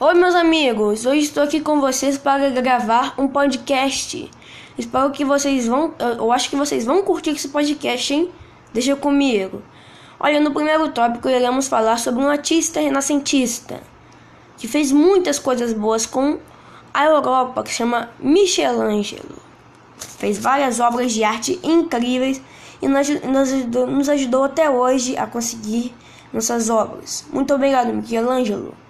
Oi, meus amigos! Hoje estou aqui com vocês para gravar um podcast. Espero que vocês vão. Eu acho que vocês vão curtir esse podcast, hein? Deixa comigo. Olha, no primeiro tópico iremos falar sobre um artista renascentista que fez muitas coisas boas com a Europa, que se chama Michelangelo. Fez várias obras de arte incríveis e nos, nos, nos ajudou até hoje a conseguir nossas obras. Muito obrigado, Michelangelo.